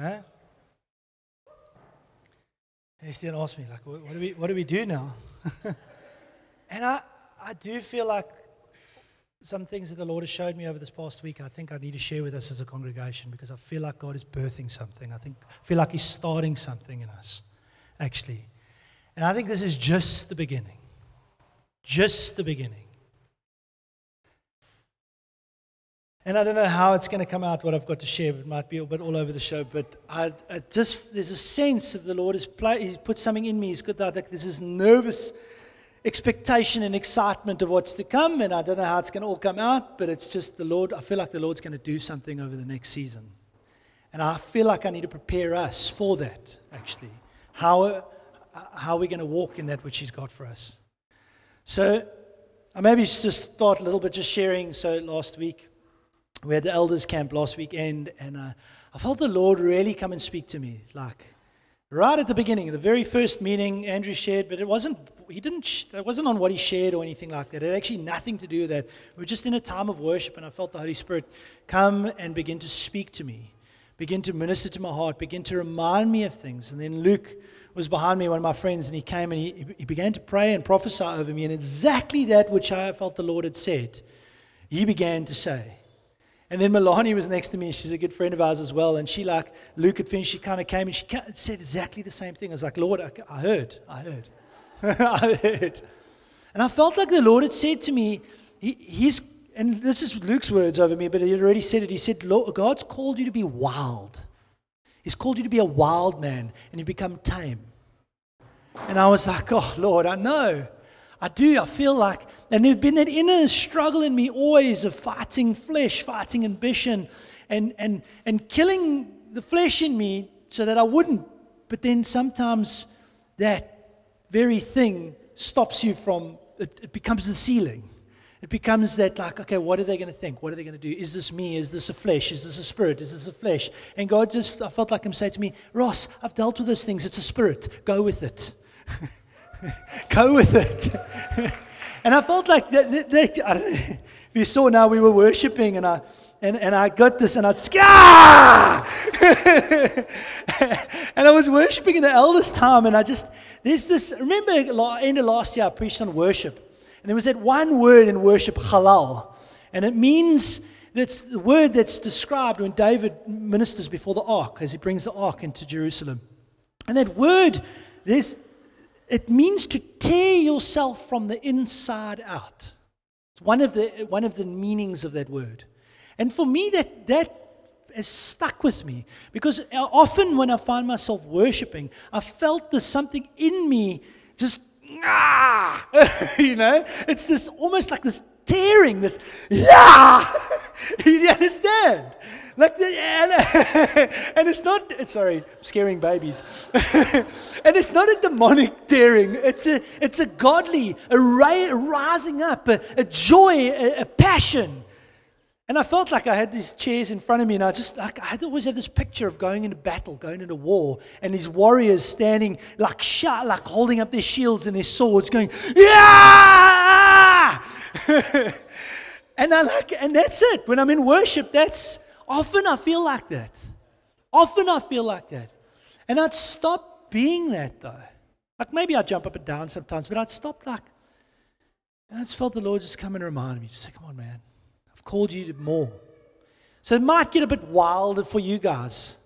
Huh? still asked me, like, what, what, do we, what do we do now? and I, I do feel like some things that the Lord has showed me over this past week, I think I need to share with us as a congregation because I feel like God is birthing something. I think I feel like He's starting something in us, actually. And I think this is just the beginning. Just the beginning. And I don't know how it's going to come out, what I've got to share. It might be a bit all over the show, but I, I just, there's a sense of the Lord has play, He's put something in me. He's got that, like, there's this nervous expectation and excitement of what's to come. And I don't know how it's going to all come out, but it's just the Lord. I feel like the Lord's going to do something over the next season. And I feel like I need to prepare us for that, actually. How, how are we going to walk in that which He's got for us? So I maybe just start a little bit just sharing. So last week, we had the elders camp last weekend, and uh, I felt the Lord really come and speak to me. Like right at the beginning, the very first meeting Andrew shared, but it wasn't. He didn't. It wasn't on what he shared or anything like that. It had actually nothing to do with that. We were just in a time of worship, and I felt the Holy Spirit come and begin to speak to me, begin to minister to my heart, begin to remind me of things. And then Luke was behind me, one of my friends, and he came and he, he began to pray and prophesy over me, and exactly that which I felt the Lord had said, he began to say. And then Milani was next to me. And she's a good friend of ours as well. And she, like Luke had finished, she kind of came and she said exactly the same thing. I was like, Lord, I, I heard, I heard, I heard. And I felt like the Lord had said to me, he, He's, and this is Luke's words over me, but he had already said it. He said, God's called you to be wild. He's called you to be a wild man, and you've become tame. And I was like, Oh, Lord, I know. I do. I feel like, and there's been that inner struggle in me always of fighting flesh, fighting ambition, and, and, and killing the flesh in me so that I wouldn't. But then sometimes that very thing stops you from, it, it becomes the ceiling. It becomes that, like, okay, what are they going to think? What are they going to do? Is this me? Is this a flesh? Is this a spirit? Is this a flesh? And God just, I felt like Him say to me, Ross, I've dealt with those things. It's a spirit. Go with it. Go with it. and I felt like that, that, that if you saw now, we were worshiping, and I and, and I got this, and I was and I was worshiping in the eldest time, and I just there's this. Remember, end of last year, I preached on worship, and there was that one word in worship, halal, and it means that's the word that's described when David ministers before the ark as he brings the ark into Jerusalem, and that word there's it means to tear yourself from the inside out. It's one of the, one of the meanings of that word. And for me, that, that has stuck with me because often when I find myself worshiping, I felt there's something in me just, ah, you know, it's this almost like this tearing, this, yeah, you understand? Like the, and, and it's not, sorry, scaring babies. and it's not a demonic tearing. It's a, it's a godly, a, a rising up, a, a joy, a, a, passion. And I felt like I had these chairs in front of me, and I just, like, I always have this picture of going into battle, going into war, and these warriors standing like shot, like holding up their shields and their swords, going, yeah! and I like, and that's it. When I'm in worship, that's Often I feel like that. Often I feel like that. And I'd stop being that though. Like maybe I'd jump up and down sometimes, but I'd stop like, and I just felt the Lord just come and remind me, just say, come on, man, I've called you to more. So it might get a bit wild for you guys.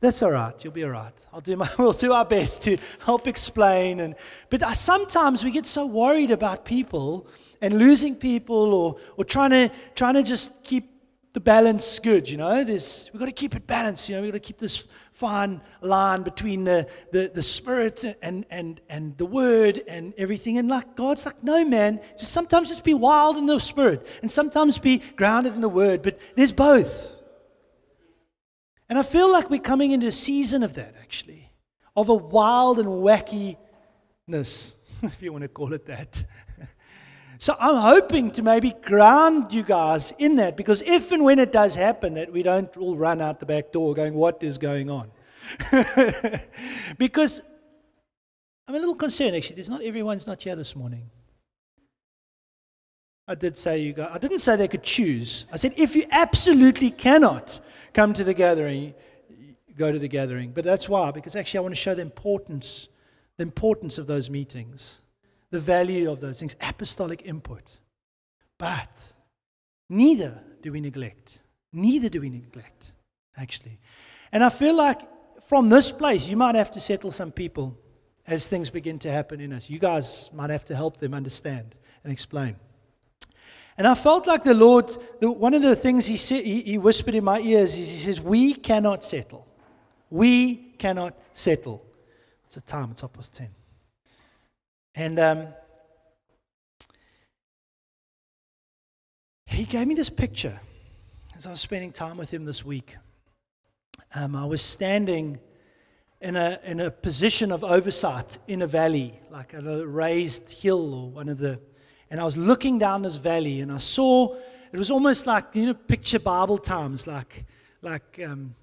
That's all right. You'll be all right. I'll do my, we'll do our best to help explain. And, but sometimes we get so worried about people and losing people or, or trying, to, trying to just keep the balance good, you know. There's, we've got to keep it balanced, you know. We've got to keep this fine line between the, the, the spirit and, and, and the word and everything. And like God's like, no, man, just sometimes just be wild in the spirit and sometimes be grounded in the word, but there's both. And I feel like we're coming into a season of that, actually, of a wild and wackiness, if you want to call it that. So I'm hoping to maybe ground you guys in that because if and when it does happen, that we don't all run out the back door going, What is going on? because I'm a little concerned actually. There's not everyone's not here this morning. I did say you guys, I didn't say they could choose. I said if you absolutely cannot come to the gathering, go to the gathering. But that's why, because actually I want to show the importance, the importance of those meetings, the value of those things, apostolic input. But neither do we neglect. Neither do we neglect, actually. And I feel like from this place, you might have to settle some people as things begin to happen in us. You guys might have to help them understand and explain. And I felt like the Lord, the, one of the things he, said, he, he whispered in my ears is He says, We cannot settle. We cannot settle. It's a time, it's almost 10. And um, he gave me this picture as I was spending time with him this week. Um, I was standing in a, in a position of oversight in a valley, like a raised hill or one of the and I was looking down this valley and I saw it was almost like you know picture Bible times, like like um,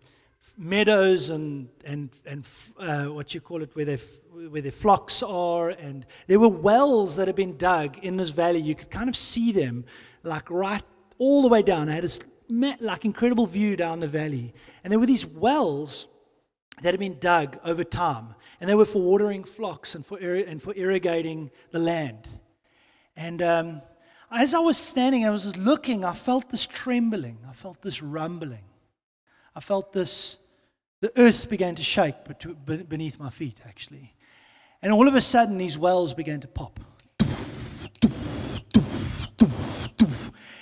meadows and and and uh, what you call it where they where their flocks are, and there were wells that had been dug in this valley. You could kind of see them, like right all the way down. I had this like incredible view down the valley, and there were these wells that had been dug over time, and they were for watering flocks and for and for irrigating the land. And um, as I was standing, I was looking, I felt this trembling, I felt this rumbling, I felt this, the earth began to shake beneath my feet, actually. And all of a sudden, these wells began to pop.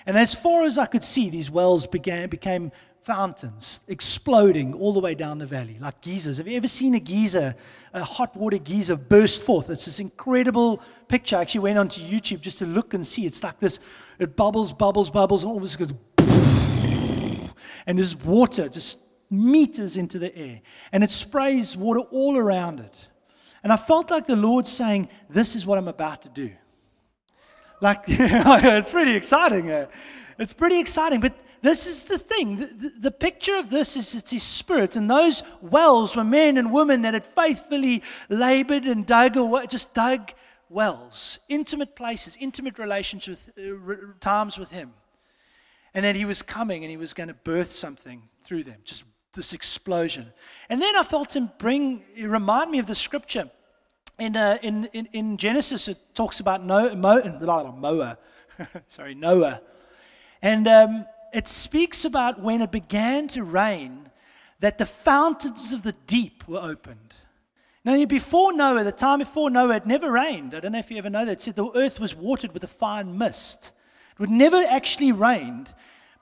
And as far as I could see, these wells began, became fountains exploding all the way down the valley, like geysers. Have you ever seen a geyser, a hot water geyser burst forth? It's this incredible picture. I actually went onto YouTube just to look and see. It's like this, it bubbles, bubbles, bubbles, and all of a sudden goes, and there's water just meters into the air, and it sprays water all around it. And I felt like the Lord saying, This is what I'm about to do. Like, it's pretty exciting. Eh? It's pretty exciting. But this is the thing. The, the, the, picture of this is it's his spirit. And those wells were men and women that had faithfully labored and dug away, just dug wells, intimate places, intimate relationships, uh, times with him. And that he was coming and he was going to birth something through them, just this explosion. And then I felt him bring, remind me of the scripture. In, uh, in, in, in, Genesis, it talks about Noah, Noah sorry, Noah. And um, it speaks about when it began to rain that the fountains of the deep were opened. Now, before Noah, the time before Noah, it never rained. I don't know if you ever know that. It said the earth was watered with a fine mist. It would never actually rained.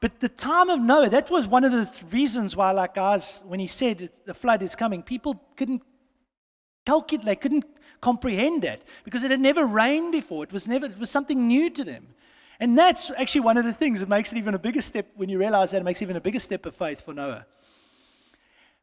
But the time of Noah, that was one of the reasons why, like guys, when he said the flood is coming, people couldn't calculate, they couldn't comprehend that because it had never rained before. It was never, it was something new to them. And that's actually one of the things that makes it even a bigger step when you realize that it makes even a bigger step of faith for Noah.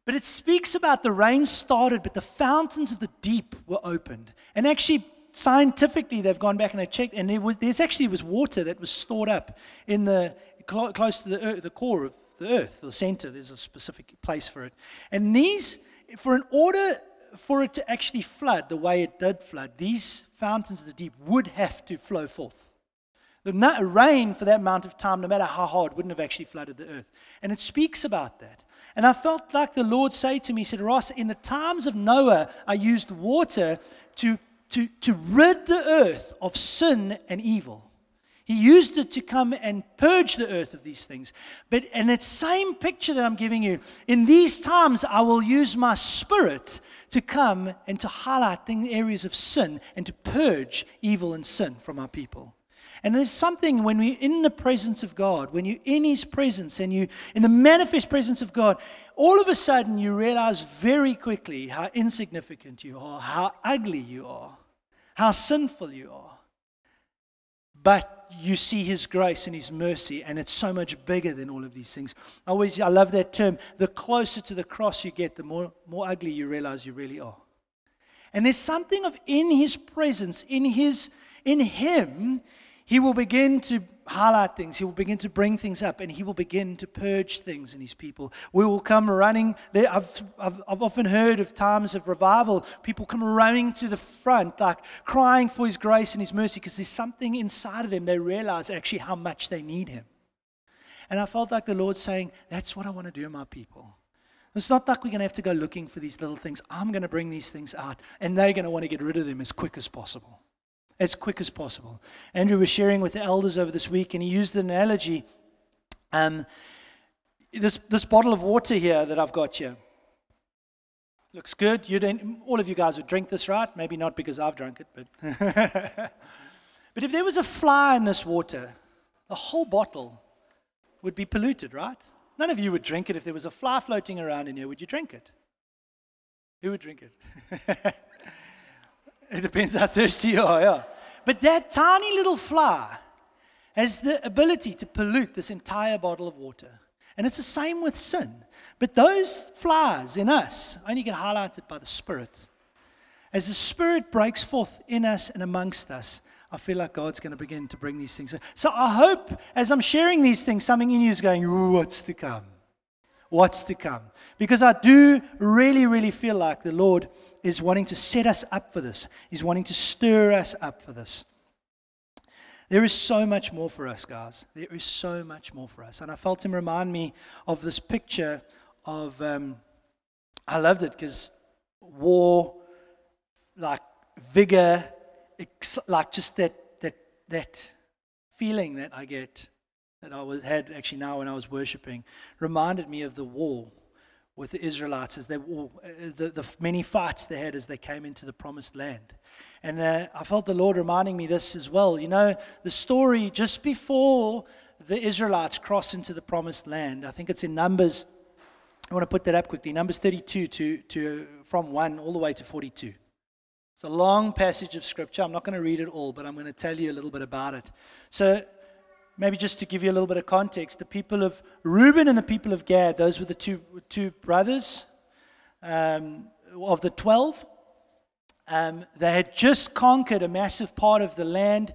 But it speaks about the rain started, but the fountains of the deep were opened. And actually, scientifically, they've gone back and they've checked, and there was, there's actually was water that was stored up in the close to the, earth, the core of the earth, the center. There's a specific place for it. And these, for an order for it to actually flood the way it did flood, these fountains of the deep would have to flow forth. The rain for that amount of time, no matter how hard, wouldn't have actually flooded the earth. And it speaks about that. And I felt like the Lord say to me, He said, Ross, in the times of Noah, I used water to, to, to rid the earth of sin and evil. He used it to come and purge the earth of these things. But in that same picture that I'm giving you, in these times, I will use my spirit to come and to highlight the areas of sin and to purge evil and sin from our people. And there's something when we're in the presence of God, when you're in His presence and you're in the manifest presence of God, all of a sudden you realize very quickly how insignificant you are, how ugly you are, how sinful you are. But you see His grace and His mercy, and it's so much bigger than all of these things. I always, I love that term. The closer to the cross you get, the more, more ugly you realize you really are. And there's something of in His presence, in His, in Him, he will begin to highlight things. He will begin to bring things up and he will begin to purge things in his people. We will come running. I've, I've, I've often heard of times of revival, people come running to the front, like crying for his grace and his mercy because there's something inside of them. They realize actually how much they need him. And I felt like the Lord saying, That's what I want to do, my people. It's not like we're going to have to go looking for these little things. I'm going to bring these things out, and they're going to want to get rid of them as quick as possible. As quick as possible. Andrew was sharing with the elders over this week, and he used an analogy. Um, this, this bottle of water here that I've got here looks good. You don't, all of you guys would drink this, right? Maybe not because I've drunk it, but. but if there was a fly in this water, the whole bottle would be polluted, right? None of you would drink it if there was a fly floating around in here. Would you drink it? Who would drink it? it depends how thirsty you are, yeah. But that tiny little fly has the ability to pollute this entire bottle of water. And it's the same with sin. But those flies in us only get highlighted by the Spirit. As the Spirit breaks forth in us and amongst us, I feel like God's going to begin to bring these things. So I hope as I'm sharing these things, something in you is going, Ooh, what's to come? What's to come? Because I do really, really feel like the Lord is wanting to set us up for this. He's wanting to stir us up for this. There is so much more for us, guys. There is so much more for us. And I felt him remind me of this picture of, um, I loved it because war, like vigor, ex- like just that, that, that feeling that I get, that I was, had actually now when I was worshiping, reminded me of the war with the Israelites as they uh, the, the many fights they had as they came into the promised land. And uh, I felt the Lord reminding me this as well. You know, the story just before the Israelites cross into the promised land, I think it's in Numbers. I want to put that up quickly. Numbers 32 to, to from 1 all the way to 42. It's a long passage of scripture. I'm not going to read it all, but I'm going to tell you a little bit about it. So, maybe just to give you a little bit of context, the people of Reuben and the people of Gad, those were the two, two brothers um, of the 12. Um, they had just conquered a massive part of the land,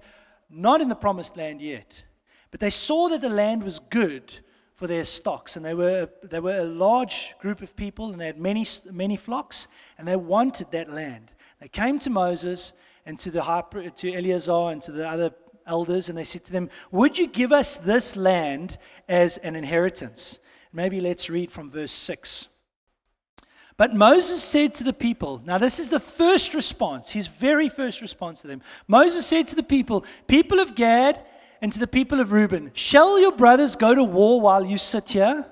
not in the promised land yet, but they saw that the land was good for their stocks. And they were, they were a large group of people, and they had many, many flocks, and they wanted that land. They came to Moses and to, the high, to Eleazar and to the other elders, and they said to them, Would you give us this land as an inheritance? Maybe let's read from verse 6. But Moses said to the people, now this is the first response, his very first response to them. Moses said to the people, People of Gad and to the people of Reuben, Shall your brothers go to war while you sit here?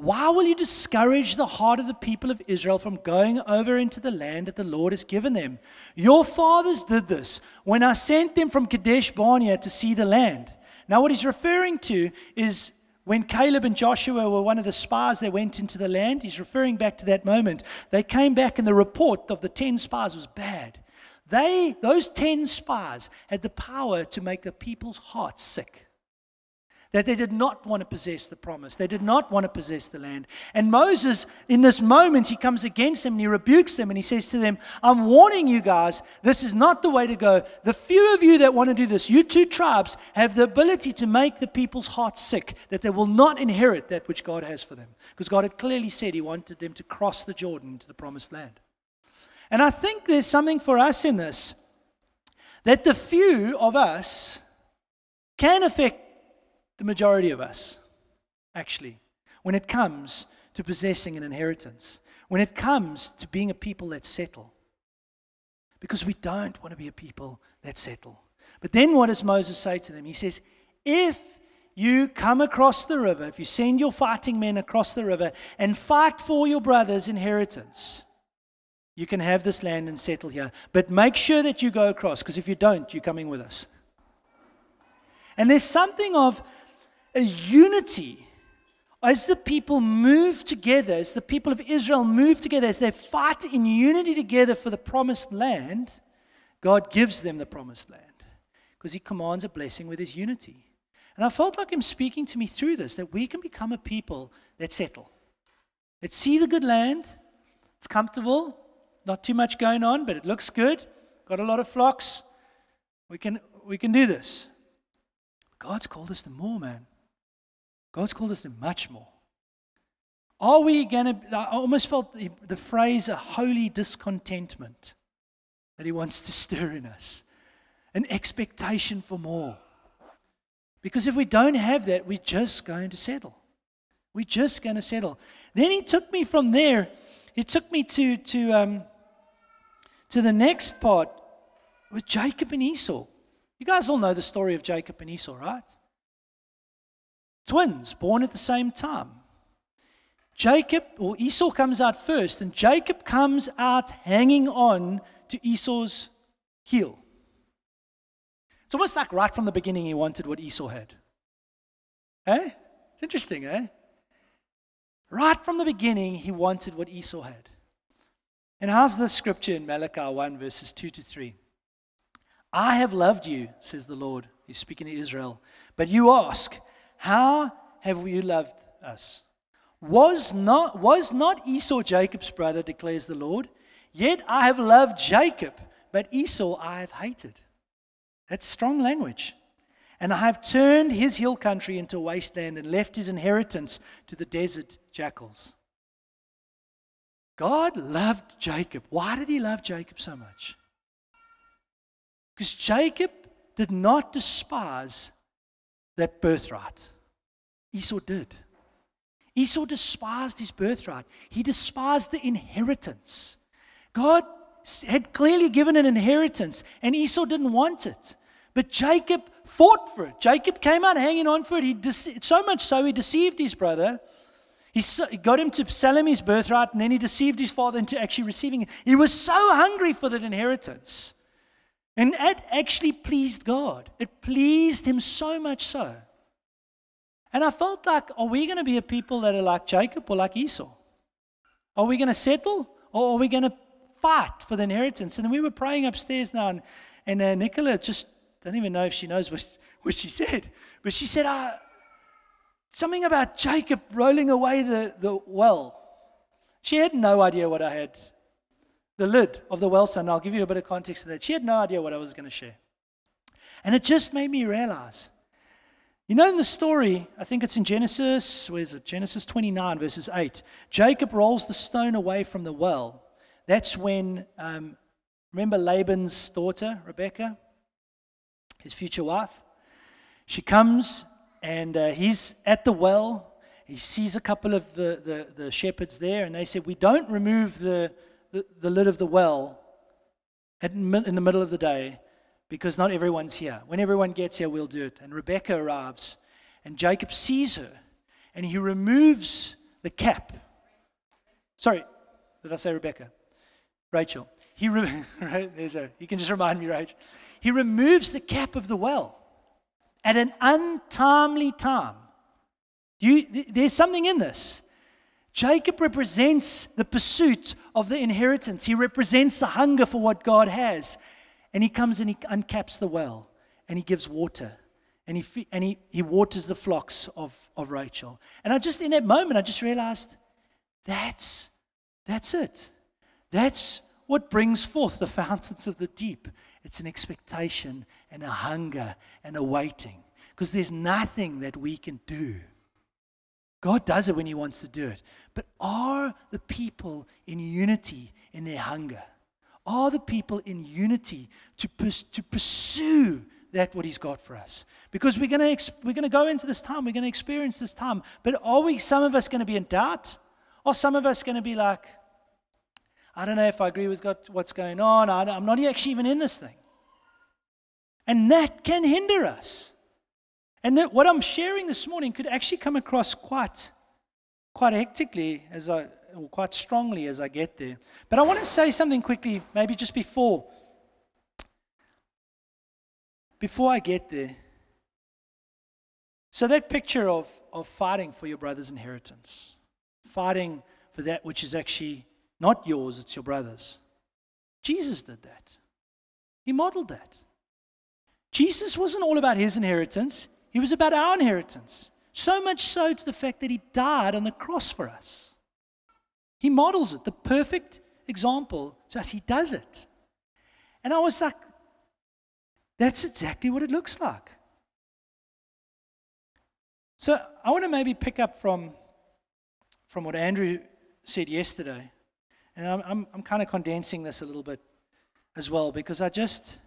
Why will you discourage the heart of the people of Israel from going over into the land that the Lord has given them? Your fathers did this when I sent them from Kadesh Barnea to see the land. Now, what he's referring to is when Caleb and Joshua were one of the spies that went into the land. He's referring back to that moment. They came back, and the report of the 10 spies was bad. They, those 10 spies, had the power to make the people's hearts sick that they did not want to possess the promise. They did not want to possess the land. And Moses, in this moment, he comes against them and he rebukes them and he says to them, I'm warning you guys, this is not the way to go. The few of you that want to do this, you two tribes, have the ability to make the people's hearts sick, that they will not inherit that which God has for them. Because God had clearly said he wanted them to cross the Jordan into the promised land. And I think there's something for us in this that the few of us can affect the majority of us, actually, when it comes to possessing an inheritance, when it comes to being a people that settle. Because we don't want to be a people that settle. But then what does Moses say to them? He says, If you come across the river, if you send your fighting men across the river and fight for your brother's inheritance, you can have this land and settle here. But make sure that you go across, because if you don't, you're coming with us. And there's something of a unity as the people move together, as the people of Israel move together, as they fight in unity together for the promised land, God gives them the promised land because He commands a blessing with His unity. And I felt like Him speaking to me through this that we can become a people that settle, that see the good land, it's comfortable, not too much going on, but it looks good, got a lot of flocks. We can, we can do this. God's called us to more, man. God's called us to much more. Are we going to, I almost felt the, the phrase a holy discontentment that He wants to stir in us, an expectation for more. Because if we don't have that, we're just going to settle. We're just going to settle. Then he took me from there. He took me to, to, um, to the next part with Jacob and Esau. You guys all know the story of Jacob and Esau, right? Twins born at the same time. Jacob, or Esau comes out first, and Jacob comes out hanging on to Esau's heel. It's almost like right from the beginning he wanted what Esau had. Eh? It's interesting, eh? Right from the beginning, he wanted what Esau had. And how's this scripture in Malachi 1, verses 2 to 3? I have loved you, says the Lord. He's speaking to Israel. But you ask, How have you loved us? Was not, was not Esau Jacob's brother, declares the Lord? Yet I have loved Jacob, but Esau I have hated. That's strong language. And I have turned his hill country into a wasteland and left his inheritance to the desert jackals. God loved Jacob. Why did he love Jacob so much? Because Jacob did not despise that birthright, Esau did. Esau despised his birthright, he despised the inheritance. God had clearly given an inheritance, and Esau didn't want it. But Jacob fought for it. Jacob came out hanging on for it. He dece- so much so, he deceived his brother. He got him to sell him his birthright, and then he deceived his father into actually receiving it. He was so hungry for that inheritance. And that actually pleased God. It pleased him so much so. And I felt like, are we going to be a people that are like Jacob or like Esau? Are we going to settle or are we going to fight for the inheritance? And we were praying upstairs now, and, and uh, Nicola just don't even know if she knows what, what she said. But she said uh, something about Jacob rolling away the, the well. She had no idea what I had, the lid of the well son. I'll give you a bit of context to that. She had no idea what I was going to share. And it just made me realize. You know, in the story, I think it's in Genesis, where is it? Genesis 29, verses 8. Jacob rolls the stone away from the well. That's when, um, remember Laban's daughter, Rebecca? his future wife. She comes and uh, he's at the well. He sees a couple of the, the, the shepherds there, and they said, We don't remove the, the, the lid of the well at, in the middle of the day because not everyone's here. When everyone gets here, we'll do it. And Rebecca arrives, and Jacob sees her, and he removes the cap. Sorry, did I say Rebecca? Rachel. He re- right, there's her. You can just remind me, Rachel he removes the cap of the well at an untimely time. You, there's something in this. Jacob represents the pursuit of the inheritance, he represents the hunger for what God has. And he comes and he uncaps the well and he gives water and he, and he, he waters the flocks of, of Rachel. And I just, in that moment, I just realized that's, that's it. That's what brings forth the fountains of the deep. It's an expectation and a hunger and a waiting because there's nothing that we can do. God does it when He wants to do it. But are the people in unity in their hunger? Are the people in unity to, pers- to pursue that what He's got for us? Because we're going ex- we're to go into this time, we're going to experience this time. But are we, some of us, going to be in doubt? Or some of us going to be like, I don't know if I agree with God, what's going on. I am not actually even in this thing. And that can hinder us. And what I'm sharing this morning could actually come across quite, quite hectically as I, or quite strongly as I get there. But I want to say something quickly, maybe just before, before I get there. So that picture of, of fighting for your brother's inheritance, fighting for that which is actually not yours, it's your brother's. Jesus did that. He modeled that. Jesus wasn't all about his inheritance, he was about our inheritance. So much so to the fact that he died on the cross for us. He models it, the perfect example to us. He does it. And I was like, that's exactly what it looks like. So I want to maybe pick up from, from what Andrew said yesterday. And I'm, I'm, I'm kind of condensing this a little bit as well because I just,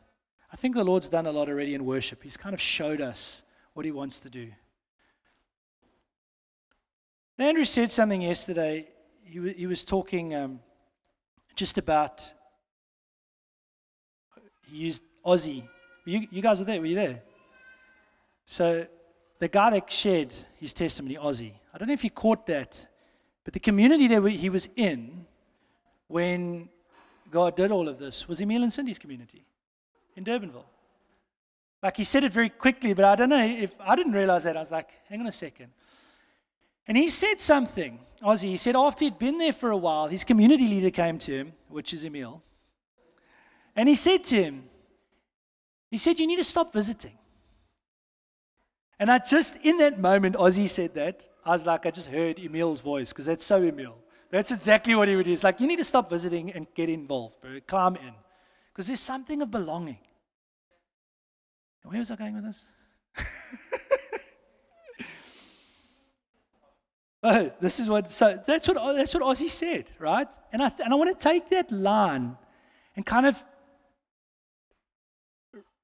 I think the Lord's done a lot already in worship. He's kind of showed us what He wants to do. Andrew said something yesterday. He, w- he was talking um, just about, he used Ozzy. You, you guys were there, were you there? So the guy that shared his testimony, Ozzy, I don't know if you caught that, but the community that he was in when God did all of this was Emil and Cindy's community in Durbanville. Like he said it very quickly, but I don't know if I didn't realize that. I was like, hang on a second. And he said something, Ozzy. He said after he'd been there for a while, his community leader came to him, which is Emil. And he said to him, he said, You need to stop visiting. And I just, in that moment, Ozzy said that, I was like, I just heard Emil's voice because that's so Emil. That's exactly what he would do. It's like, you need to stop visiting and get involved, bro. Climb in. Because there's something of belonging. Where was I going with this? oh, this is what, so that's what, that's what Ozzy said, right? And I, and I want to take that line and kind of,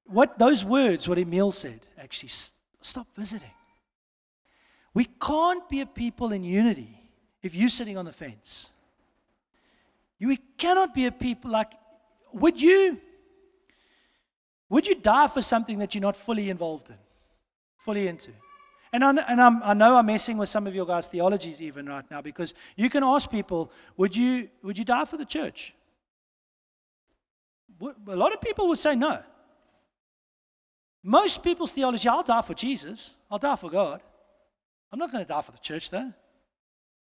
what those words, what Emil said, actually, stop visiting. We can't be a people in unity if you're sitting on the fence. We cannot be a people like, would you, would you die for something that you're not fully involved in, fully into? And, I, and i know I'm messing with some of your guys' theologies even right now because you can ask people, would you, would you die for the church? A lot of people would say no. Most people's theology, I'll die for Jesus, I'll die for God. I'm not going to die for the church, though.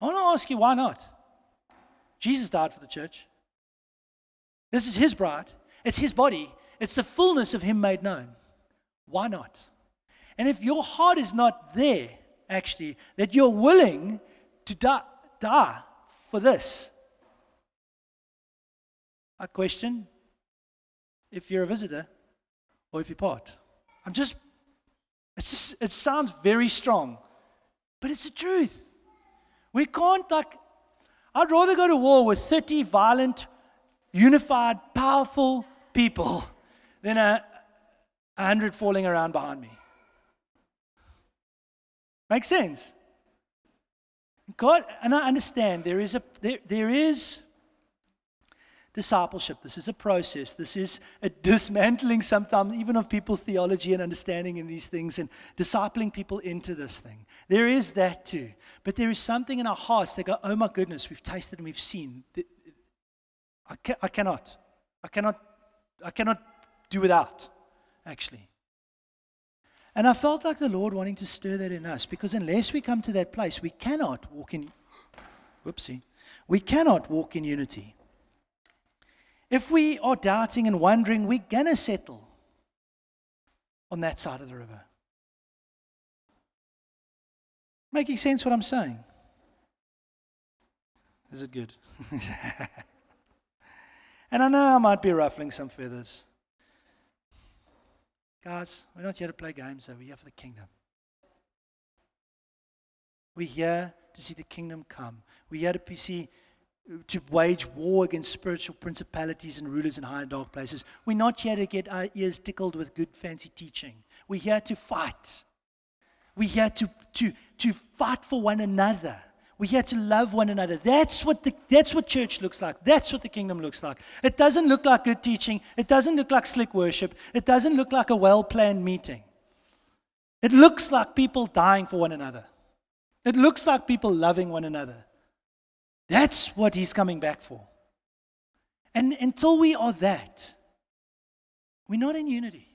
I want to ask you why not? Jesus died for the church. This is his bride, it's his body, it's the fullness of him made known. Why not? And if your heart is not there, actually, that you're willing to die, die for this, I question if you're a visitor or if you're part. I'm just, it's just, it sounds very strong, but it's the truth. We can't, like, I'd rather go to war with 30 violent, unified, powerful people than a, a hundred falling around behind me. Makes sense? God, and I understand there is a there, there is discipleship. This is a process. This is a dismantling sometimes even of people's theology and understanding in these things and discipling people into this thing. There is that too. But there is something in our hearts that go, oh my goodness, we've tasted and we've seen. I, ca- I cannot. I cannot. I cannot do without, actually. And I felt like the Lord wanting to stir that in us because unless we come to that place, we cannot walk in, whoopsie, we cannot walk in unity. If we are doubting and wondering, we're going to settle on that side of the river. Making sense what I'm saying? Is it good? and I know I might be ruffling some feathers. Guys, we're not here to play games, though. We're here for the kingdom. We're here to see the kingdom come. We're here to see to wage war against spiritual principalities and rulers in high and dark places. We're not here to get our ears tickled with good, fancy teaching. We're here to fight. We're here to, to, to fight for one another. We're here to love one another. That's what, the, that's what church looks like. That's what the kingdom looks like. It doesn't look like good teaching. It doesn't look like slick worship. It doesn't look like a well planned meeting. It looks like people dying for one another. It looks like people loving one another. That's what he's coming back for. And until we are that, we're not in unity.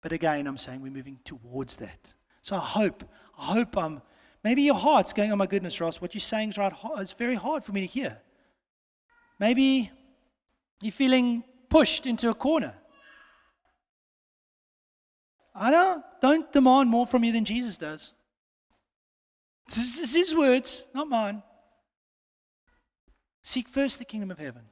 But again, I'm saying we're moving towards that. So I hope, I hope I'm, maybe your heart's going, oh my goodness, Ross, what you're saying is right. It's very hard for me to hear. Maybe you're feeling pushed into a corner. I don't, don't demand more from you than Jesus does. This is his words, not mine. Seek first the kingdom of heaven.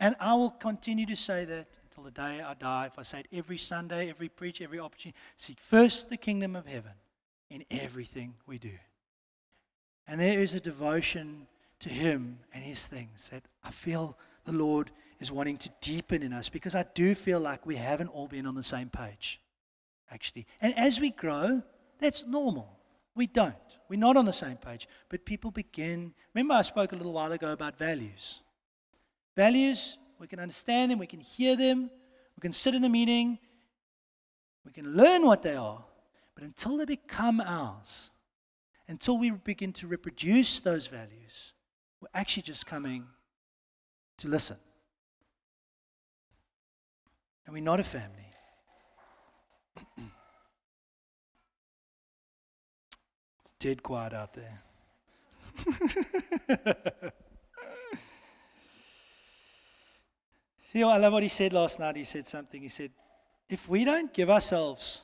And I will continue to say that until the day I die. If I say it every Sunday, every preach, every opportunity, seek first the kingdom of heaven in everything we do. And there is a devotion to Him and His things that I feel the Lord is wanting to deepen in us because I do feel like we haven't all been on the same page, actually. And as we grow, that's normal. We don't. We're not on the same page. But people begin. Remember, I spoke a little while ago about values. Values, we can understand them, we can hear them, we can sit in the meeting, we can learn what they are. But until they become ours, until we begin to reproduce those values, we're actually just coming to listen. And we're not a family. it's dead quiet out there. you know, I love what he said last night. He said something. He said, if we don't give ourselves,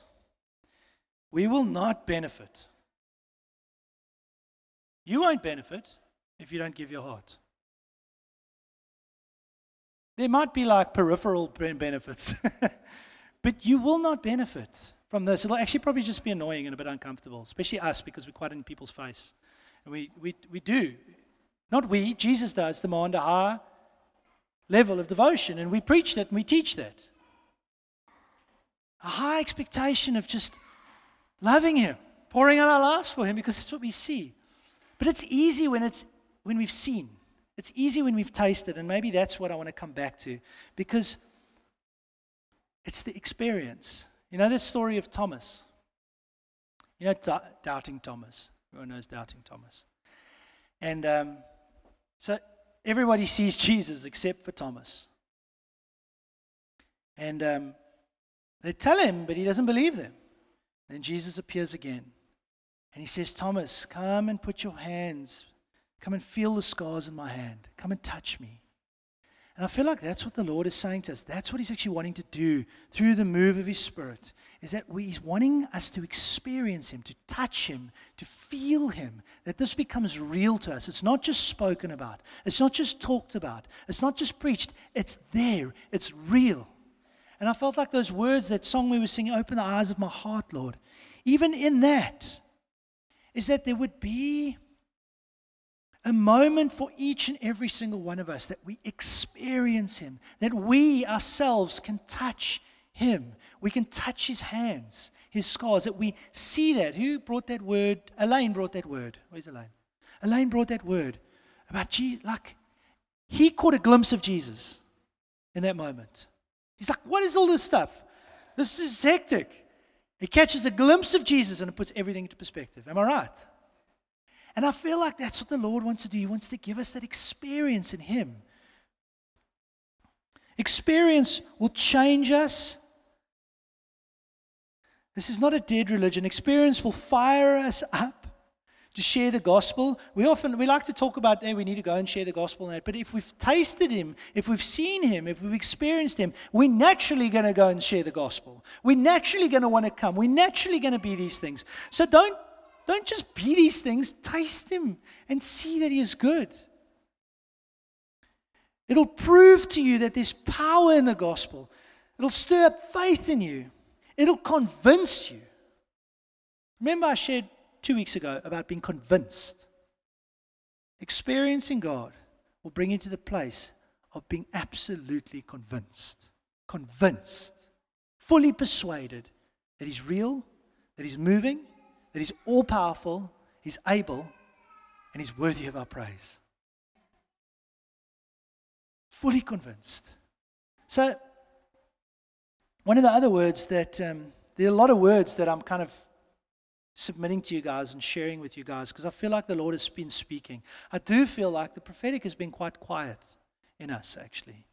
we will not benefit. You won't benefit if you don't give your heart. There might be like peripheral benefits, but you will not benefit from this. It'll actually probably just be annoying and a bit uncomfortable, especially us because we're quite in people's face. And we, we, we do, not we, Jesus does demand a high level of devotion, and we preach that and we teach that. A high expectation of just loving Him, pouring out our lives for Him because that's what we see. But it's easy when it's when we've seen. It's easy when we've tasted, and maybe that's what I want to come back to because it's the experience. You know this story of Thomas. You know doubting Thomas. Everyone knows doubting Thomas. And um, so everybody sees Jesus except for Thomas. And um, they tell him, but he doesn't believe them. Then Jesus appears again. And he says, Thomas, come and put your hands, come and feel the scars in my hand. Come and touch me. And I feel like that's what the Lord is saying to us. That's what He's actually wanting to do through the move of His Spirit. Is that He's wanting us to experience Him, to touch Him, to feel Him. That this becomes real to us. It's not just spoken about, it's not just talked about, it's not just preached. It's there, it's real. And I felt like those words, that song we were singing, Open the eyes of my heart, Lord. Even in that, is that there would be a moment for each and every single one of us that we experience Him, that we ourselves can touch Him. We can touch His hands, His scars, that we see that. Who brought that word? Elaine brought that word. Where's Elaine? Elaine brought that word about Jesus. Like, he caught a glimpse of Jesus in that moment. He's like, What is all this stuff? This is hectic. He catches a glimpse of Jesus and it puts everything into perspective. Am I right? And I feel like that's what the Lord wants to do. He wants to give us that experience in Him. Experience will change us. This is not a dead religion. Experience will fire us up to share the gospel. We often we like to talk about hey, we need to go and share the gospel and that. But if we've tasted him, if we've seen him, if we've experienced him, we're naturally going to go and share the gospel. We're naturally going to want to come. We're naturally going to be these things. So don't don't just be these things, taste him and see that he is good. It'll prove to you that there's power in the gospel. It'll stir up faith in you. It'll convince you. Remember, I shared two weeks ago about being convinced. Experiencing God will bring you to the place of being absolutely convinced. Convinced, fully persuaded that He's real, that He's moving, that He's all powerful, He's able, and He's worthy of our praise. Fully convinced. So, one of the other words that, um, there are a lot of words that I'm kind of submitting to you guys and sharing with you guys because I feel like the Lord has been speaking. I do feel like the prophetic has been quite quiet in us, actually.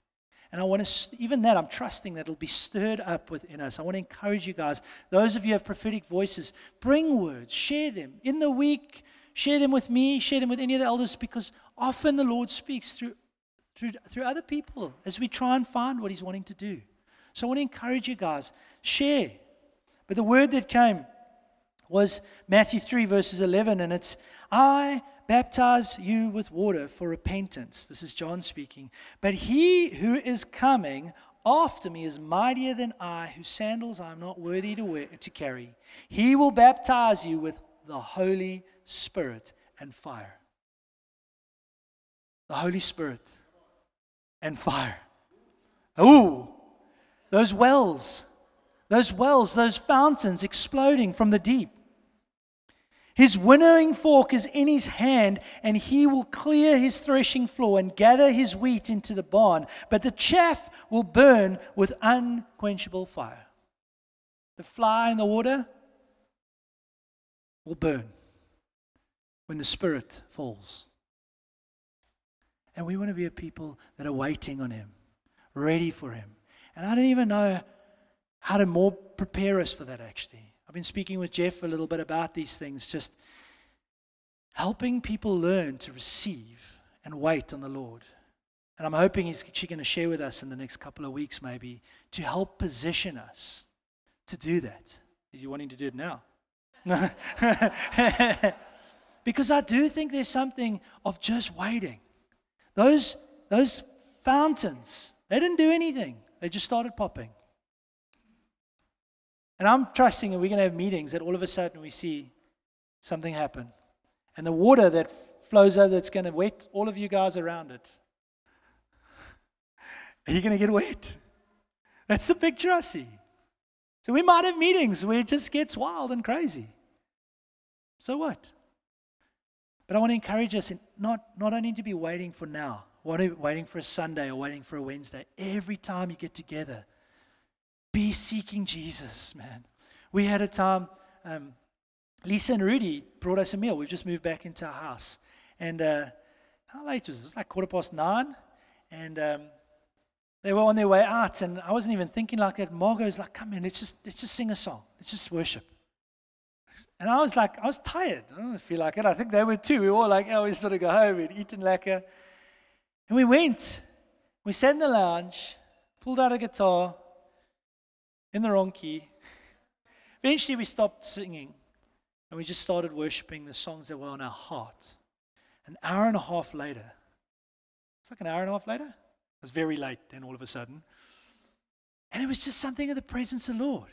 And I want to, even that, I'm trusting that it'll be stirred up within us. I want to encourage you guys, those of you who have prophetic voices, bring words, share them. In the week, share them with me, share them with any of the elders because often the Lord speaks through, through, through other people as we try and find what He's wanting to do. So I want to encourage you guys, share. But the word that came, was Matthew 3, verses 11, and it's, I baptize you with water for repentance. This is John speaking. But he who is coming after me is mightier than I, whose sandals I am not worthy to, wear, to carry. He will baptize you with the Holy Spirit and fire. The Holy Spirit and fire. Ooh, those wells, those wells, those fountains exploding from the deep. His winnowing fork is in his hand, and he will clear his threshing floor and gather his wheat into the barn, but the chaff will burn with unquenchable fire. The fly in the water will burn when the Spirit falls. And we want to be a people that are waiting on Him, ready for Him. And I don't even know how to more prepare us for that, actually. Been speaking with Jeff a little bit about these things, just helping people learn to receive and wait on the Lord. And I'm hoping he's, she's going to share with us in the next couple of weeks, maybe, to help position us to do that. Is he wanting to do it now? because I do think there's something of just waiting. Those, those fountains, they didn't do anything, they just started popping. And I'm trusting that we're going to have meetings that all of a sudden we see something happen. And the water that flows over that's going to wet all of you guys around it. Are you going to get wet? That's the picture I see. So we might have meetings where it just gets wild and crazy. So what? But I want to encourage us in not, not only to be waiting for now, waiting for a Sunday or waiting for a Wednesday. Every time you get together, be seeking Jesus, man. We had a time, um, Lisa and Rudy brought us a meal. We've just moved back into our house. And uh, how late was it? It was like quarter past nine. And um, they were on their way out. And I wasn't even thinking like that. Margot's like, come in, let's just, let's just sing a song. Let's just worship. And I was like, I was tired. I don't feel like it. I think they were too. We were all like, oh, we sort of go home. We'd eaten lekker. And we went. We sat in the lounge, pulled out a guitar, in the wrong key. Eventually, we stopped singing and we just started worshiping the songs that were on our heart. An hour and a half later, it's like an hour and a half later. It was very late then, all of a sudden. And it was just something of the presence of the Lord.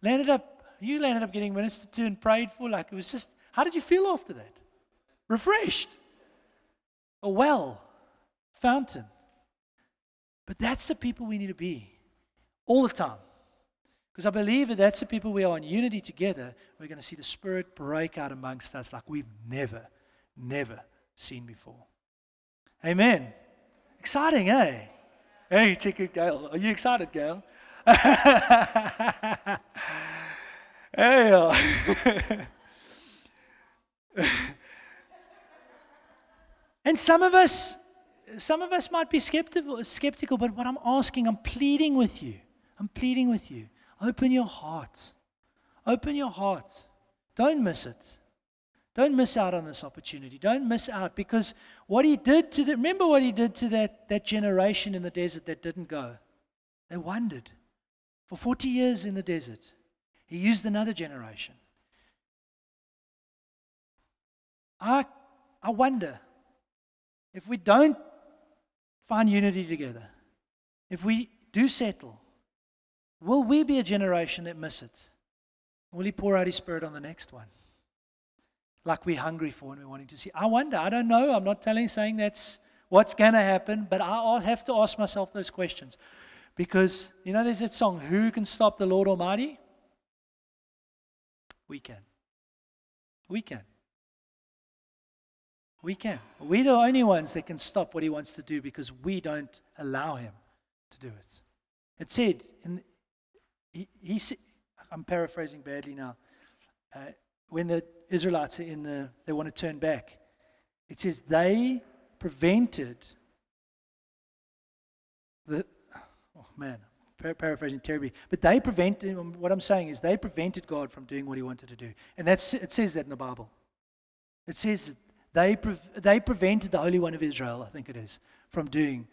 Landed up, you landed up getting ministered to and prayed for. Like it was just, how did you feel after that? Refreshed. A well, fountain. But that's the people we need to be all the time. Because I believe that that's the people we are in unity together. We're going to see the Spirit break out amongst us like we've never, never seen before. Amen. Exciting, eh? Hey, check it, Gail. Are you excited, Gail? hey. Uh, and some of us, some of us might be skeptical, skeptical, but what I'm asking, I'm pleading with you. I'm pleading with you. Open your heart. Open your heart. Don't miss it. Don't miss out on this opportunity. Don't miss out because what he did to the, remember what he did to that, that generation in the desert that didn't go? They wandered for 40 years in the desert. He used another generation. I, I wonder if we don't find unity together, if we do settle, Will we be a generation that miss it? Will He pour out His Spirit on the next one? Like we're hungry for and we're wanting to see. I wonder. I don't know. I'm not telling, saying that's what's going to happen, but I have to ask myself those questions. Because, you know, there's that song, Who Can Stop the Lord Almighty? We can. We can. We can. We're the only ones that can stop what He wants to do because we don't allow Him to do it. It said in, he, he I'm paraphrasing badly now. Uh, when the Israelites are in the, they want to turn back, it says they prevented the, oh man, paraphrasing terribly, but they prevented, what I'm saying is they prevented God from doing what he wanted to do. And that's, it says that in the Bible. It says they, pre- they prevented the Holy One of Israel, I think it is, from doing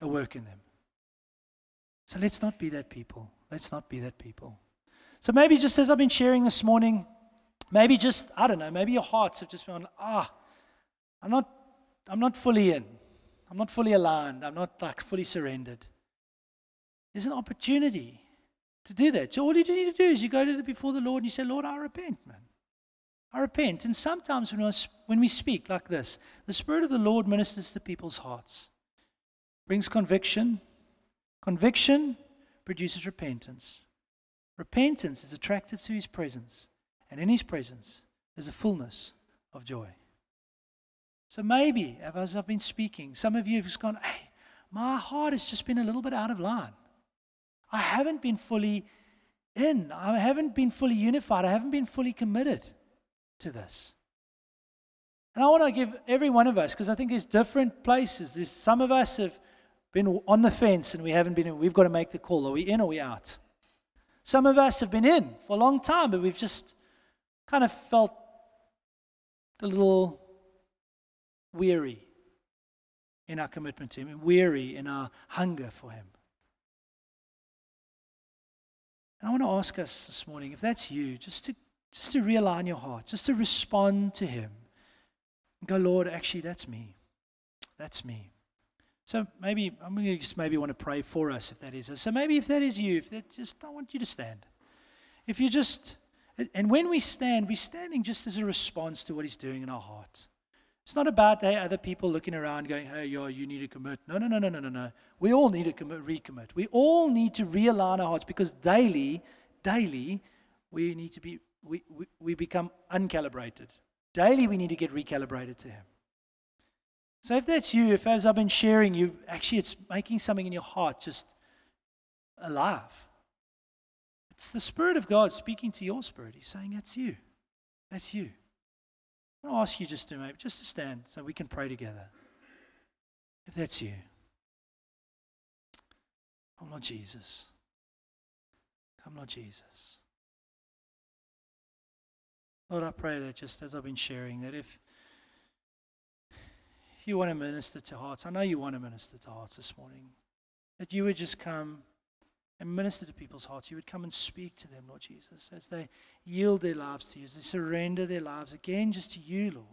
a work in them. So let's not be that people. Let's not be that people. So maybe just as I've been sharing this morning, maybe just, I don't know, maybe your hearts have just been, ah, I'm not, I'm not fully in. I'm not fully aligned. I'm not like fully surrendered. There's an opportunity to do that. So all you need to do is you go to the, before the Lord and you say, Lord, I repent, man. I repent. And sometimes when, when we speak like this, the Spirit of the Lord ministers to people's hearts, brings conviction. Conviction produces repentance. Repentance is attractive to his presence. And in his presence, there's a fullness of joy. So maybe, as I've been speaking, some of you have just gone, hey, my heart has just been a little bit out of line. I haven't been fully in, I haven't been fully unified, I haven't been fully committed to this. And I want to give every one of us, because I think there's different places. There's some of us have been on the fence and we haven't been in. We've got to make the call. Are we in or are we out? Some of us have been in for a long time, but we've just kind of felt a little weary in our commitment to Him, weary in our hunger for Him. And I want to ask us this morning, if that's you, just to, just to realign your heart, just to respond to Him. And go, Lord, actually, that's me. That's me. So maybe I'm going to just maybe want to pray for us if that is. Us. So maybe if that is you, if that just I want you to stand. If you just and when we stand, we're standing just as a response to what He's doing in our heart. It's not about hey, other people looking around going, hey, yo, you need to commit. No, no, no, no, no, no, no. We all need to commit, recommit. We all need to realign our hearts because daily, daily, we need to be, we, we, we become uncalibrated. Daily, we need to get recalibrated to Him. So if that's you, if as I've been sharing, you actually it's making something in your heart just alive. It's the Spirit of God speaking to your spirit. He's saying, That's you. That's you. I want to ask you just to maybe just to stand so we can pray together. If that's you. Come, Lord Jesus. Come, Lord Jesus. Lord, I pray that just as I've been sharing, that if you want to minister to hearts, I know you want to minister to hearts this morning, that you would just come and minister to people's hearts. You would come and speak to them, Lord Jesus, as they yield their lives to you, as they surrender their lives again just to you, Lord.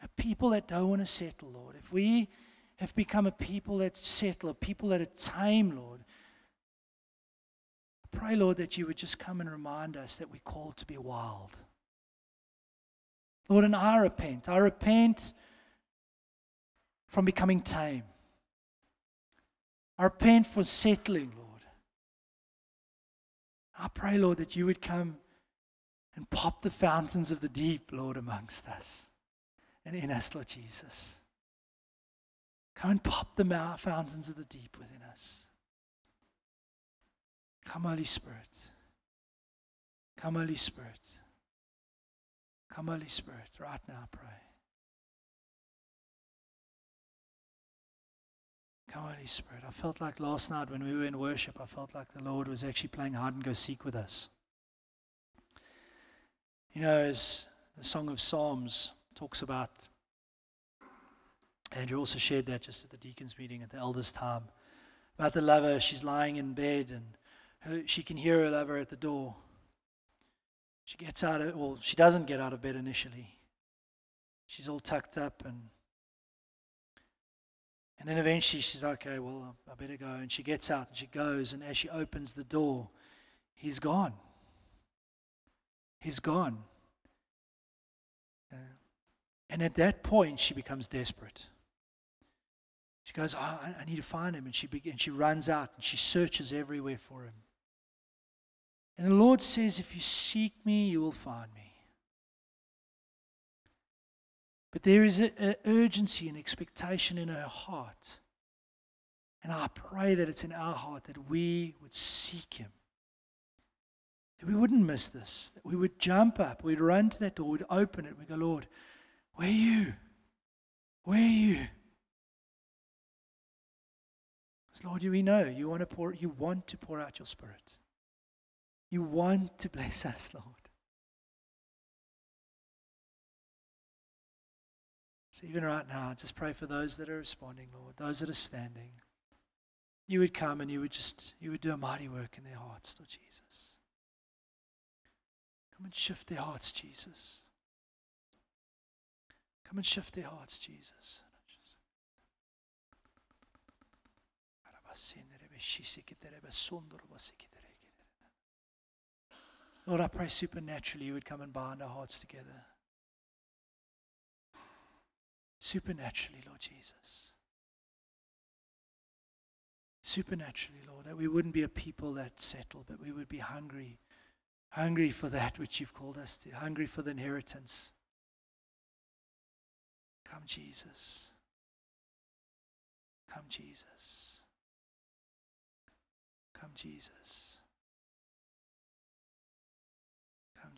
A people that don't want to settle, Lord. If we have become a people that settle, a people that are tame, Lord, I pray, Lord, that you would just come and remind us that we're called to be wild. Lord, and I repent. I repent from becoming tame. I repent for settling, Lord. I pray, Lord, that you would come and pop the fountains of the deep, Lord, amongst us and in us, Lord Jesus. Come and pop the fountains of the deep within us. Come, Holy Spirit. Come, Holy Spirit. Come, Holy Spirit, right now, I pray. Come, Holy Spirit. I felt like last night when we were in worship, I felt like the Lord was actually playing hide and go seek with us. You know, as the Song of Psalms talks about, Andrew also shared that just at the deacons' meeting at the elders' time, about the lover. She's lying in bed and her, she can hear her lover at the door. She gets out of, well, she doesn't get out of bed initially. She's all tucked up and and then eventually she's like, okay, well, I better go. And she gets out and she goes. And as she opens the door, he's gone. He's gone. Uh, and at that point, she becomes desperate. She goes, oh, I, I need to find him. And she, begins, she runs out and she searches everywhere for him. And the Lord says, If you seek me, you will find me. But there is an urgency and expectation in her heart. And I pray that it's in our heart that we would seek him. That we wouldn't miss this. That we would jump up. We'd run to that door. We'd open it. We'd go, Lord, where are you? Where are you? Because Lord, we know you want to pour, you want to pour out your spirit. You want to bless us, Lord. So even right now, just pray for those that are responding, Lord, those that are standing. You would come and you would just you would do a mighty work in their hearts, Lord Jesus. Come and shift their hearts, Jesus. Come and shift their hearts, Jesus. Lord, I pray supernaturally you would come and bind our hearts together. Supernaturally, Lord Jesus. Supernaturally, Lord, that we wouldn't be a people that settle, but we would be hungry hungry for that which you've called us to, hungry for the inheritance. Come, Jesus. Come, Jesus. Come, Jesus.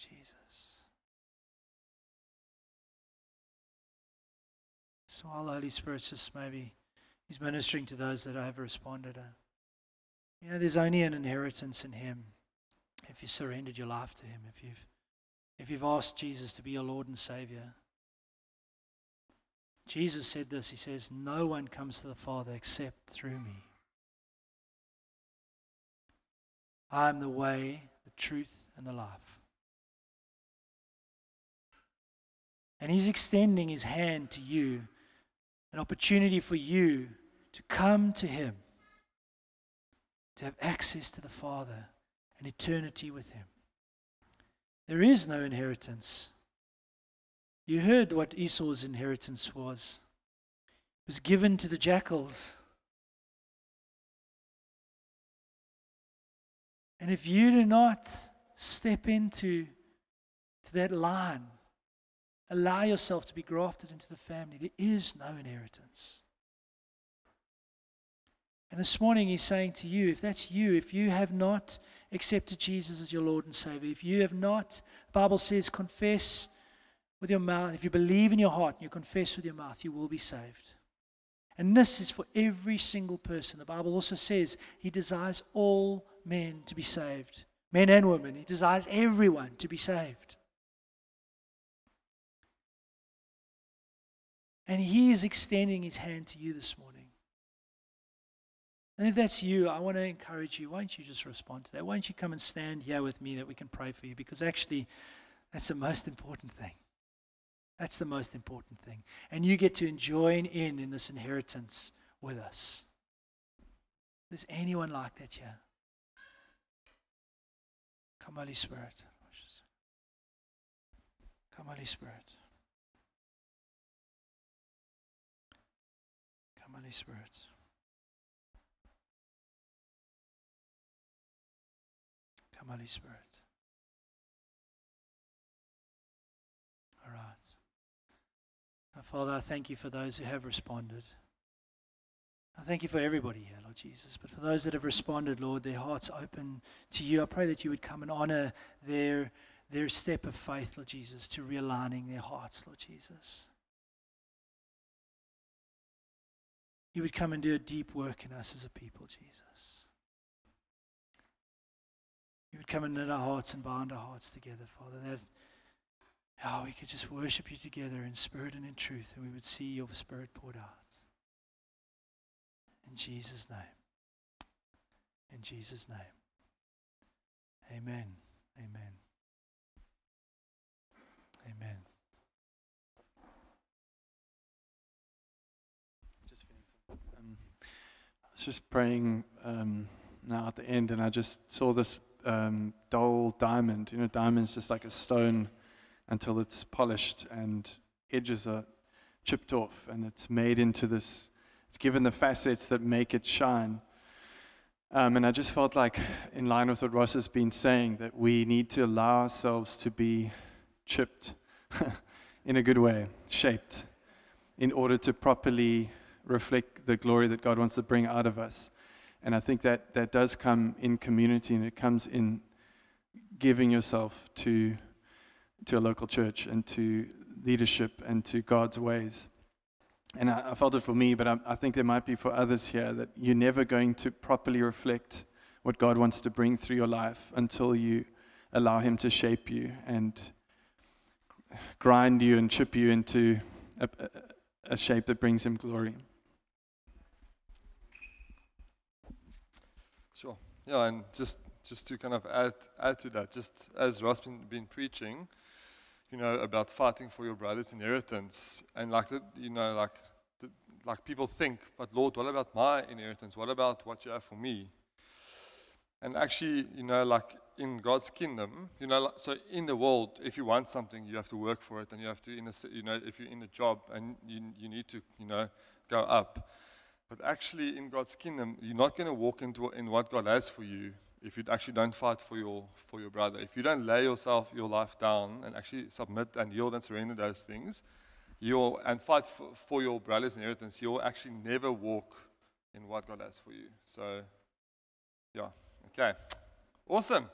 Jesus. So while the Holy Spirit's just maybe He's ministering to those that have responded. You know, there's only an inheritance in Him if you surrendered your life to Him, if you've, if you've asked Jesus to be your Lord and Savior. Jesus said this He says, No one comes to the Father except through me. I am the way, the truth, and the life. And He's extending His hand to you, an opportunity for you to come to Him, to have access to the Father and eternity with Him. There is no inheritance. You heard what Esau's inheritance was. It was given to the jackals. And if you do not step into to that line, allow yourself to be grafted into the family, there is no inheritance. And this morning, he's saying to you, if that's you, if you have not accepted Jesus as your Lord and Savior, if you have not, the Bible says, confess with your mouth, if you believe in your heart and you confess with your mouth, you will be saved. And this is for every single person. The Bible also says he desires all men to be saved, men and women. He desires everyone to be saved. And he is extending his hand to you this morning. And if that's you, I want to encourage you. Why don't you just respond to that? Why don't you come and stand here with me that we can pray for you? Because actually, that's the most important thing. That's the most important thing. And you get to join in in this inheritance with us. Is anyone like that here? Come, Holy Spirit. Come, Holy Spirit. Holy Spirit. Come, Holy Spirit. All right. Now, Father, I thank you for those who have responded. I thank you for everybody here, Lord Jesus. But for those that have responded, Lord, their hearts open to you, I pray that you would come and honor their, their step of faith, Lord Jesus, to realigning their hearts, Lord Jesus. You would come and do a deep work in us as a people, Jesus. You would come and knit our hearts and bind our hearts together, Father, that oh, we could just worship you together in spirit and in truth, and we would see your spirit poured out. In Jesus' name. In Jesus' name. Amen. Amen. Amen. Just praying um, now at the end, and I just saw this um, dull diamond. You know, diamond's just like a stone until it's polished and edges are chipped off, and it's made into this it's given the facets that make it shine. Um, and I just felt like, in line with what Ross has been saying, that we need to allow ourselves to be chipped in a good way, shaped, in order to properly reflect the glory that God wants to bring out of us. And I think that that does come in community and it comes in giving yourself to, to a local church and to leadership and to God's ways and I, I, felt it for me, but I, I think there might be for others here that you're never going to properly reflect what God wants to bring through your life until you allow Him to shape you and grind you and chip you into a, a, a shape that brings Him glory. Sure. Yeah, and just just to kind of add add to that, just as Ross been, been preaching, you know, about fighting for your brother's inheritance. And like, the, you know, like, the, like people think, but Lord, what about my inheritance? What about what you have for me? And actually, you know, like in God's kingdom, you know, so in the world, if you want something, you have to work for it, and you have to, in a, you know, if you're in a job and you, you need to, you know, go up. But actually, in God's kingdom, you're not going to walk into in what God has for you if you actually don't fight for your for your brother, if you don't lay yourself your life down and actually submit and yield and surrender those things, you'll and fight for, for your brother's inheritance, you'll actually never walk in what God has for you. So, yeah, okay, awesome.